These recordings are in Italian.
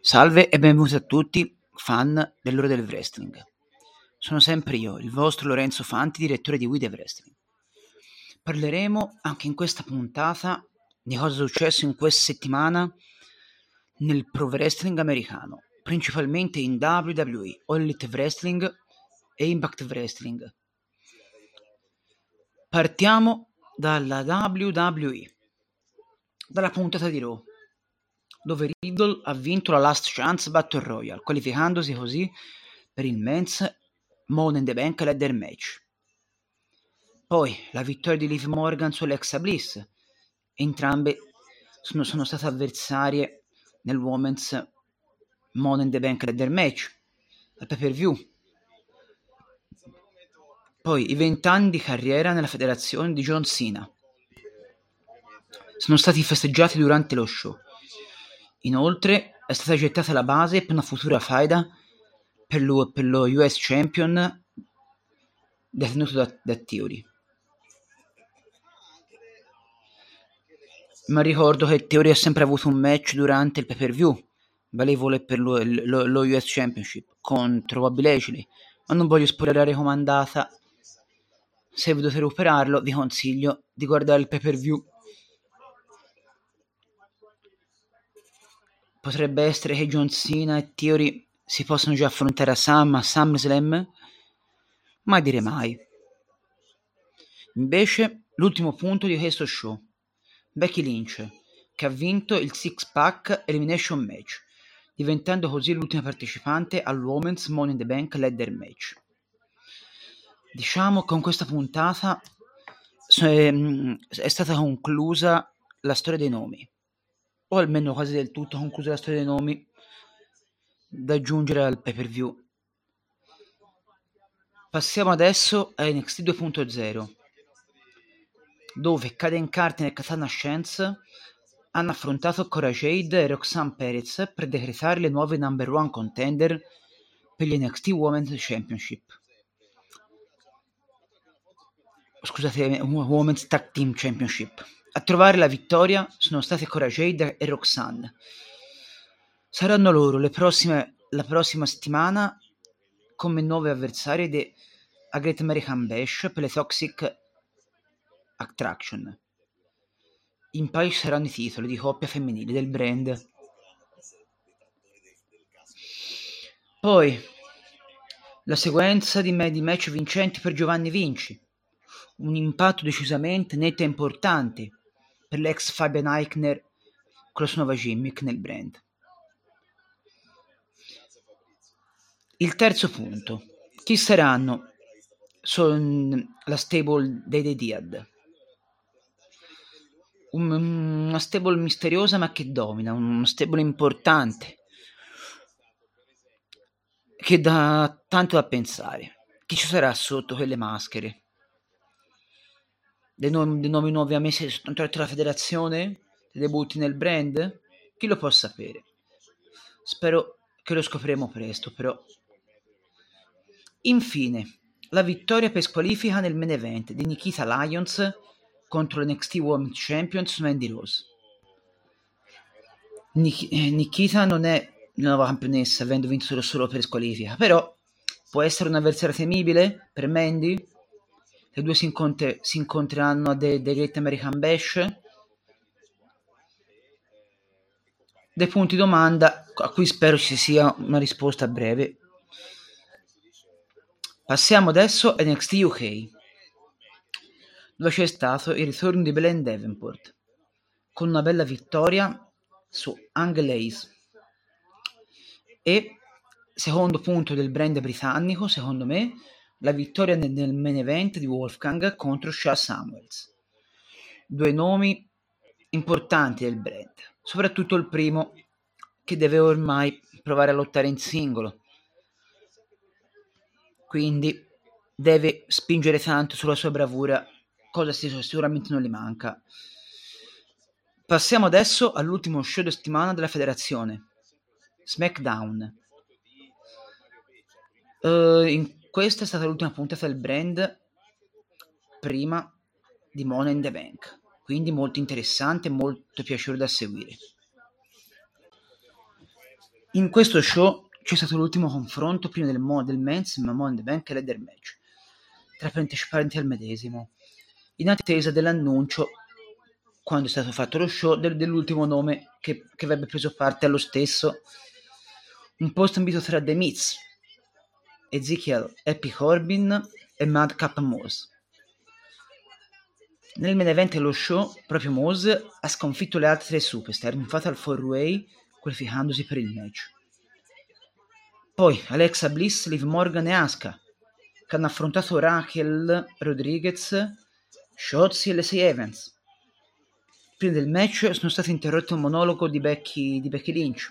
Salve e benvenuti a tutti, fan dell'ora del wrestling. Sono sempre io, il vostro Lorenzo Fanti, direttore di The Wrestling. Parleremo anche in questa puntata di cosa è successo in questa settimana nel pro wrestling americano, principalmente in WWE, All Elite Wrestling e Impact Wrestling. Partiamo dalla WWE, dalla puntata di Raw dove Riddle ha vinto la Last Chance Battle Royale, qualificandosi così per il Men's Money in the Bank Ladder Match. Poi la vittoria di Liv Morgan sull'Exa Bliss. Entrambe sono, sono state avversarie nel Women's Money in the Bank Ladder Match al pay per view. Poi i vent'anni di carriera nella federazione di John Cena sono stati festeggiati durante lo show Inoltre è stata gettata la base per una futura faida per lo, per lo US Champion detenuto da, da Theory. Ma ricordo che Theory ha sempre avuto un match durante il pay per view valevole per lo, lo, lo US Championship contro Bobby Lashley, ma non voglio spoilerare come è andata. Se volete recuperarlo, vi consiglio di guardare il pay per view potrebbe essere che John Cena e Theory si possano già affrontare a Sam a SummerSlam? Mai dire mai. Invece, l'ultimo punto di questo show. Becky Lynch, che ha vinto il Six Pack Elimination Match, diventando così l'ultima partecipante al Women's Money in the Bank Ladder Match. Diciamo che con questa puntata è stata conclusa la storia dei nomi o almeno quasi del tutto conclusa la storia dei nomi da aggiungere al pay per view. Passiamo adesso a NXT 2.0 dove Caden Carter e Katana Chance hanno affrontato Cora Jade e Roxanne Perez per decretare le nuove number one contender per gli NXT Women's Championship. Scusate, Women's Tag Team Championship. A trovare la vittoria sono state Cora Jade e Roxanne. Saranno loro prossime, la prossima settimana come nuove avversarie de, a Great American Bash per le Toxic Attraction. In pari saranno i titoli di coppia femminile del brand. Poi la sequenza di, di match vincenti per Giovanni Vinci. Un impatto decisamente netto e importante per l'ex Fabian Eichner con la sua nuova gimmick nel brand. Il terzo punto. Chi saranno la stable dei The Diad? una stable misteriosa ma che domina, una stable importante che dà tanto da pensare. Chi ci sarà sotto quelle maschere? Dei nomi, dei nomi nuovi ammessi sotto la federazione, dei debutti nel brand? Chi lo può sapere? Spero che lo scopriremo presto, però. Infine, la vittoria per squalifica nel main event di Nikita Lions contro l'NXT Women's Champions Mandy Rose. Nik- eh, Nikita non è la nuova campionessa, avendo vinto solo, solo per squalifica, però può essere un avversario temibile per Mandy? Le due si, incontr- si incontreranno a The, The Great American Bash? Dei punti domanda a cui spero ci sia una risposta breve. Passiamo adesso a NXT UK dove c'è stato il ritorno di Belen Davenport con una bella vittoria su Anglaise. E secondo punto del brand britannico secondo me la vittoria nel main event di Wolfgang contro Shah Samuels. Due nomi importanti del brand, soprattutto il primo che deve ormai provare a lottare in singolo. Quindi deve spingere tanto sulla sua bravura, cosa sicuramente non gli manca. Passiamo adesso all'ultimo show di settimana della federazione, SmackDown. Uh, in questa è stata l'ultima puntata del brand prima di Money in the Bank, quindi molto interessante e molto piacevole da seguire. In questo show c'è stato l'ultimo confronto prima del, mo- del Men's Money Bank Leather Match tra partecipanti al medesimo, in attesa dell'annuncio, quando è stato fatto lo show, del- dell'ultimo nome che-, che avrebbe preso parte allo stesso. Un post ambito tra The Miz, Ezekiel Happy Corbin e Madcap Moose. Nel main event dello show, proprio Moose ha sconfitto le altre tre superstar in Fatal 4-Way qualificandosi per il match. Poi Alexa Bliss, Liv Morgan e Asuka che hanno affrontato Raquel Rodriguez, Shotzi e Lacey Evans. Prima del match sono stati interrotti un monologo di Becky, di Becky Lynch.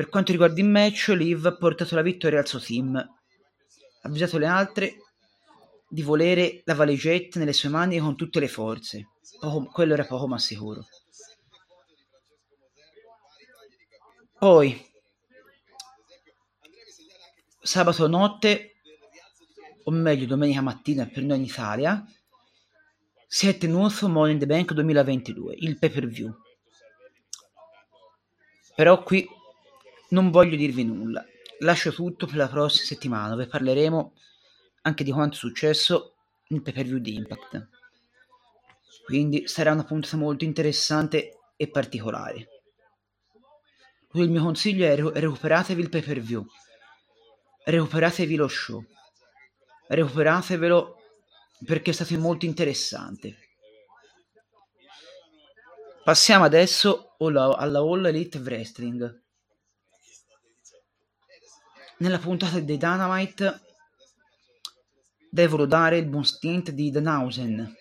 Per quanto riguarda il match, Liv ha portato la vittoria al suo team. Ha avvisato le altre di volere la valigetta nelle sue mani con tutte le forze. Poco, quello era poco ma sicuro. Poi, sabato notte, o meglio domenica mattina per noi in Italia, si è tenuto Money in the Bank 2022, il pay per view. Però qui non voglio dirvi nulla, lascio tutto per la prossima settimana dove parleremo anche di quanto è successo nel pay per view di Impact. Quindi sarà una puntata molto interessante e particolare. Il mio consiglio è recuperatevi il pay per view recuperatevi lo show, recuperatevelo perché è stato molto interessante. Passiamo adesso alla All Elite Wrestling. Nella puntata di Dynamite devono dare il buon stint di Danhausen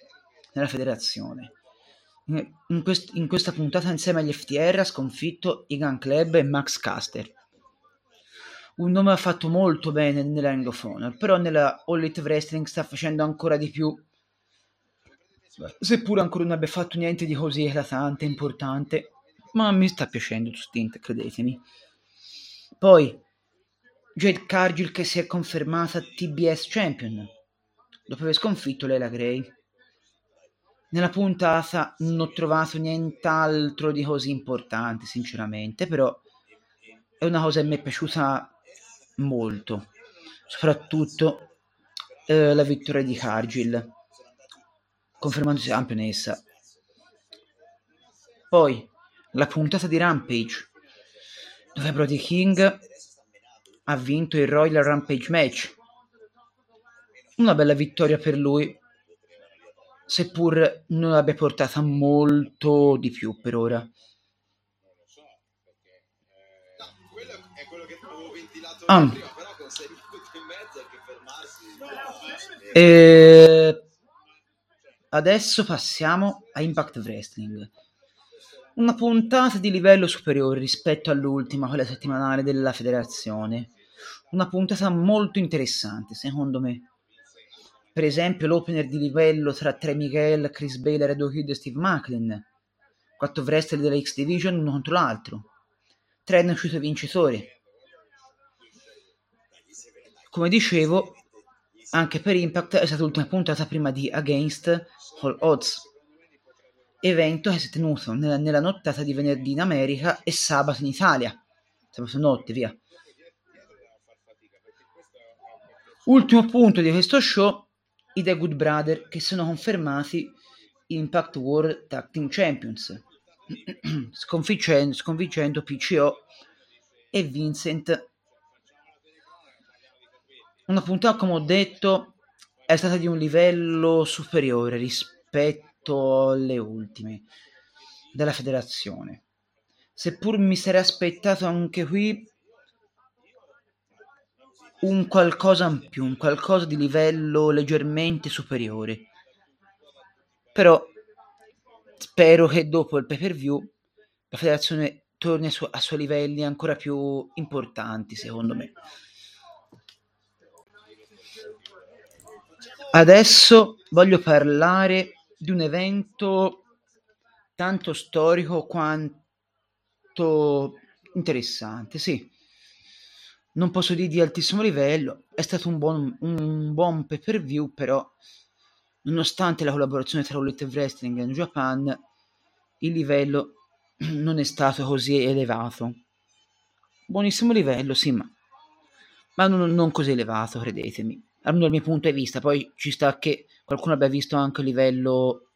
nella federazione. In, quest- in, questa puntata insieme agli FTR ha sconfitto Igan Club e Max Caster un nome ha fatto molto bene nella Ring of Honor, però nella All Elite Wrestling sta facendo ancora di più. Seppure ancora non abbia fatto niente di così eclatante, importante, ma mi sta piacendo Stint, credetemi. Poi Jade Cargill che si è confermata TBS Champion dopo aver sconfitto Leila Gray. Nella puntata non ho trovato nient'altro di così importante, sinceramente, però è una cosa che mi è piaciuta molto, soprattutto eh, la vittoria di Cargill, confermandosi campionessa. Poi la puntata di Rampage, dove Brody King ha vinto il Royal Rampage match. Una bella vittoria per lui, seppur non abbia portata molto di più per ora. Ah. E... Adesso passiamo a Impact Wrestling. Una puntata di livello superiore rispetto all'ultima, quella settimanale della federazione. Una puntata molto interessante, secondo me. Per esempio, l'opener di livello tra Trey Miguel, Chris Baylor, Edo Kid e Steve Macklin. Quattro wrestler della X Division uno contro l'altro. Tre hanno uscito vincitori come dicevo, anche per Impact è stata l'ultima puntata prima di Against All Odds, evento che si è tenuto nella, nella nottata di venerdì in America e sabato in Italia. Sabato notte, via. Ultimo punto di questo show, i The Good Brother che sono confermati Impact World Tag Team Champions, sconfiggendo, sconfiggendo PCO e Vincent una puntata, come ho detto, è stata di un livello superiore rispetto alle ultime della federazione. Seppur mi sarei aspettato anche qui un qualcosa in più, un qualcosa di livello leggermente superiore. Però spero che dopo il pay per view la federazione torni a, su- a suoi livelli ancora più importanti, secondo me. Adesso voglio parlare di un evento tanto storico quanto interessante, sì. Non posso dire di altissimo livello, è stato un buon, un buon pay per view, però nonostante la collaborazione tra All Wrestling e New Japan, il livello non è stato così elevato. Buonissimo livello, sì, ma, ma non, non, così elevato, credetemi. Almeno dal mio punto di vista, poi ci sta che qualcuno abbia visto anche il livello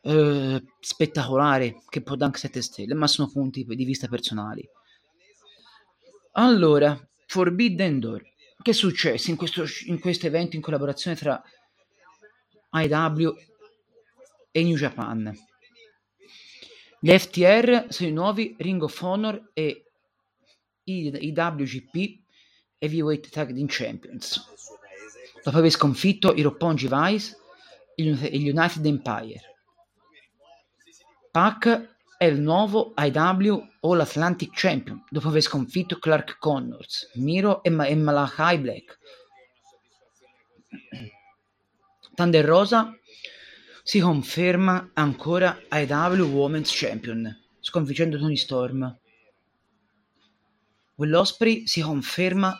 eh, spettacolare, che può dare anche 7 stelle, ma sono punti di vista personali. Allora, Forbidden Door. Che è successo in questo, in questo evento in collaborazione tra IW e New Japan? Gli FTR sono i nuovi Ring of Honor e i, i WGP Heavyweight Tag Team Champions. Dopo aver sconfitto i Roppongi Vice e gli United Empire. Pac è il nuovo IW All Atlantic Champion dopo aver sconfitto Clark Connors, Miro e, Ma- e Malachi Black. Thunder Rosa si conferma ancora IW Women's Champion, sconfiggendo Tony Storm. Will Ospreay si conferma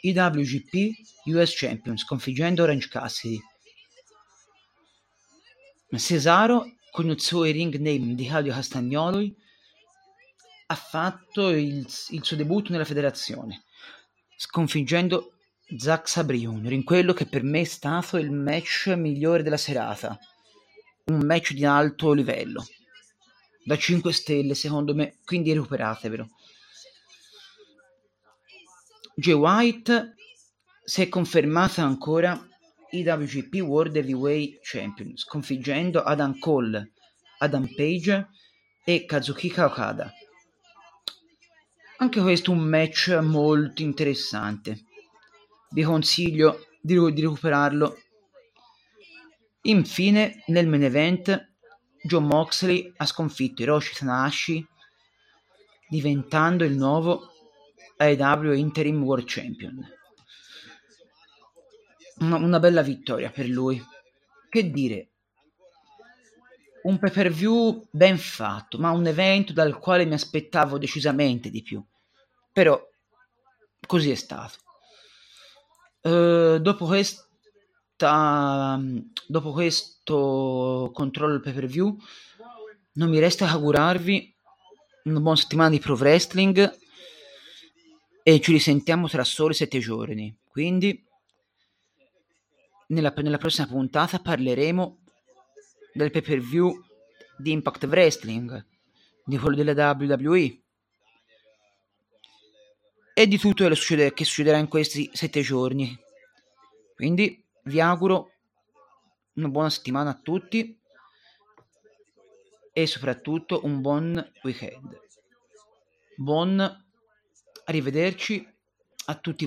IWGP US Champion, sconfiggendo Orange Cassidy. Cesaro con il suo ring name di Claudio Castagnoli ha fatto il, il suo debutto nella federazione, sconfiggendo Zack Sabri Jr. in quello che per me è stato il match migliore della serata. Un match di alto livello. Da 5 stelle secondo me, quindi recuperatevelo. Jay White si è confermata ancora IWGP World Heavyweight Champion, sconfiggendo Adam Cole, Adam Page e Kazuchika Okada. Anche questo è un match molto interessante. Vi consiglio di, di recuperarlo. Infine, nel main event, John Moxley ha sconfitto Hiroshi Tanahashi diventando il nuovo AEW Interim World Champion una, una bella vittoria per lui. Che dire, un pay per view ben fatto, ma un evento dal quale mi aspettavo decisamente di più. Però così è stato. Uh, dopo questa dopo questo controllo pay per view non mi resta che augurarvi una buona settimana di pro wrestling e ci risentiamo tra soli sette giorni quindi nella, nella prossima puntata parleremo del pay per view di Impact Wrestling, di quello della WWE e di tutto che succederà in questi sette giorni. Quindi vi auguro una buona settimana a tutti e soprattutto un buon weekend. Buon arrivederci a tutti